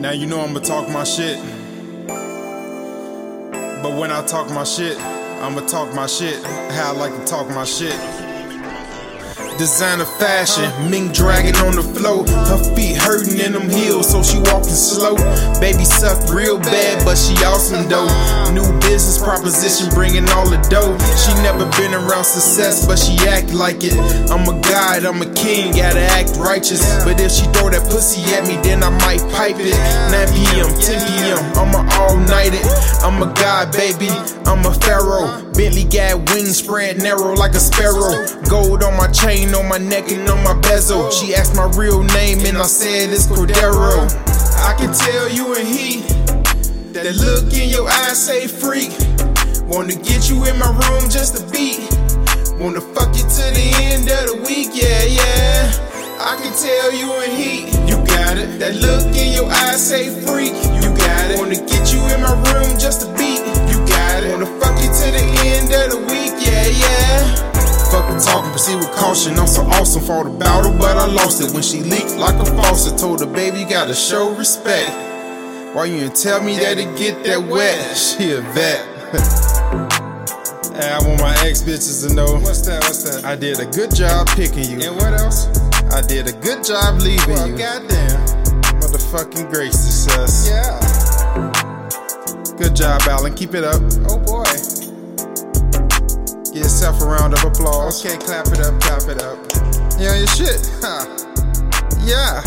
Now you know I'ma talk my shit. But when I talk my shit, I'ma talk my shit. How I like to talk my shit. Designer fashion, mink dragging on the floor. Her feet hurting in them heels, so she walking slow. Baby suck real bad, but she awesome though. New business proposition, bringing all the dough. She never been around success, but she act like it. I'm a god, I'm a king, gotta act righteous. But if she throw that pussy at me, then I might pipe it. 9 p.m., 10 p.m., I'm a all night it. I'm a god, baby, I'm a pharaoh. Bentley got wings spread narrow like a sparrow. Gold on my chain on my neck and on my bezel. She asked my real name and I said it's Cordero. I can tell you and he, that look in your eyes say freak. Wanna get you in my room just to beat. Wanna fuck you to the end of the week, yeah, yeah. I can tell you and he, you got it. That look in your eyes say freak, you got it. Wanna get you in my room fucking talking, proceed with caution. I'm so awesome for the battle, but I lost it when she leaked like a faucet. Told her, baby, you gotta show respect. Why you didn't tell me that it get that wet? She a vet. hey, I want my ex bitches to know. What's that? What's that? I did a good job picking you. And what else? I did a good job leaving well, you. Goddamn. Motherfucking great success. Yeah. Good job, Alan. Keep it up. Oh boy yourself a round of applause. Okay, clap it up, clap it up. Yeah, your shit. Huh. Yeah.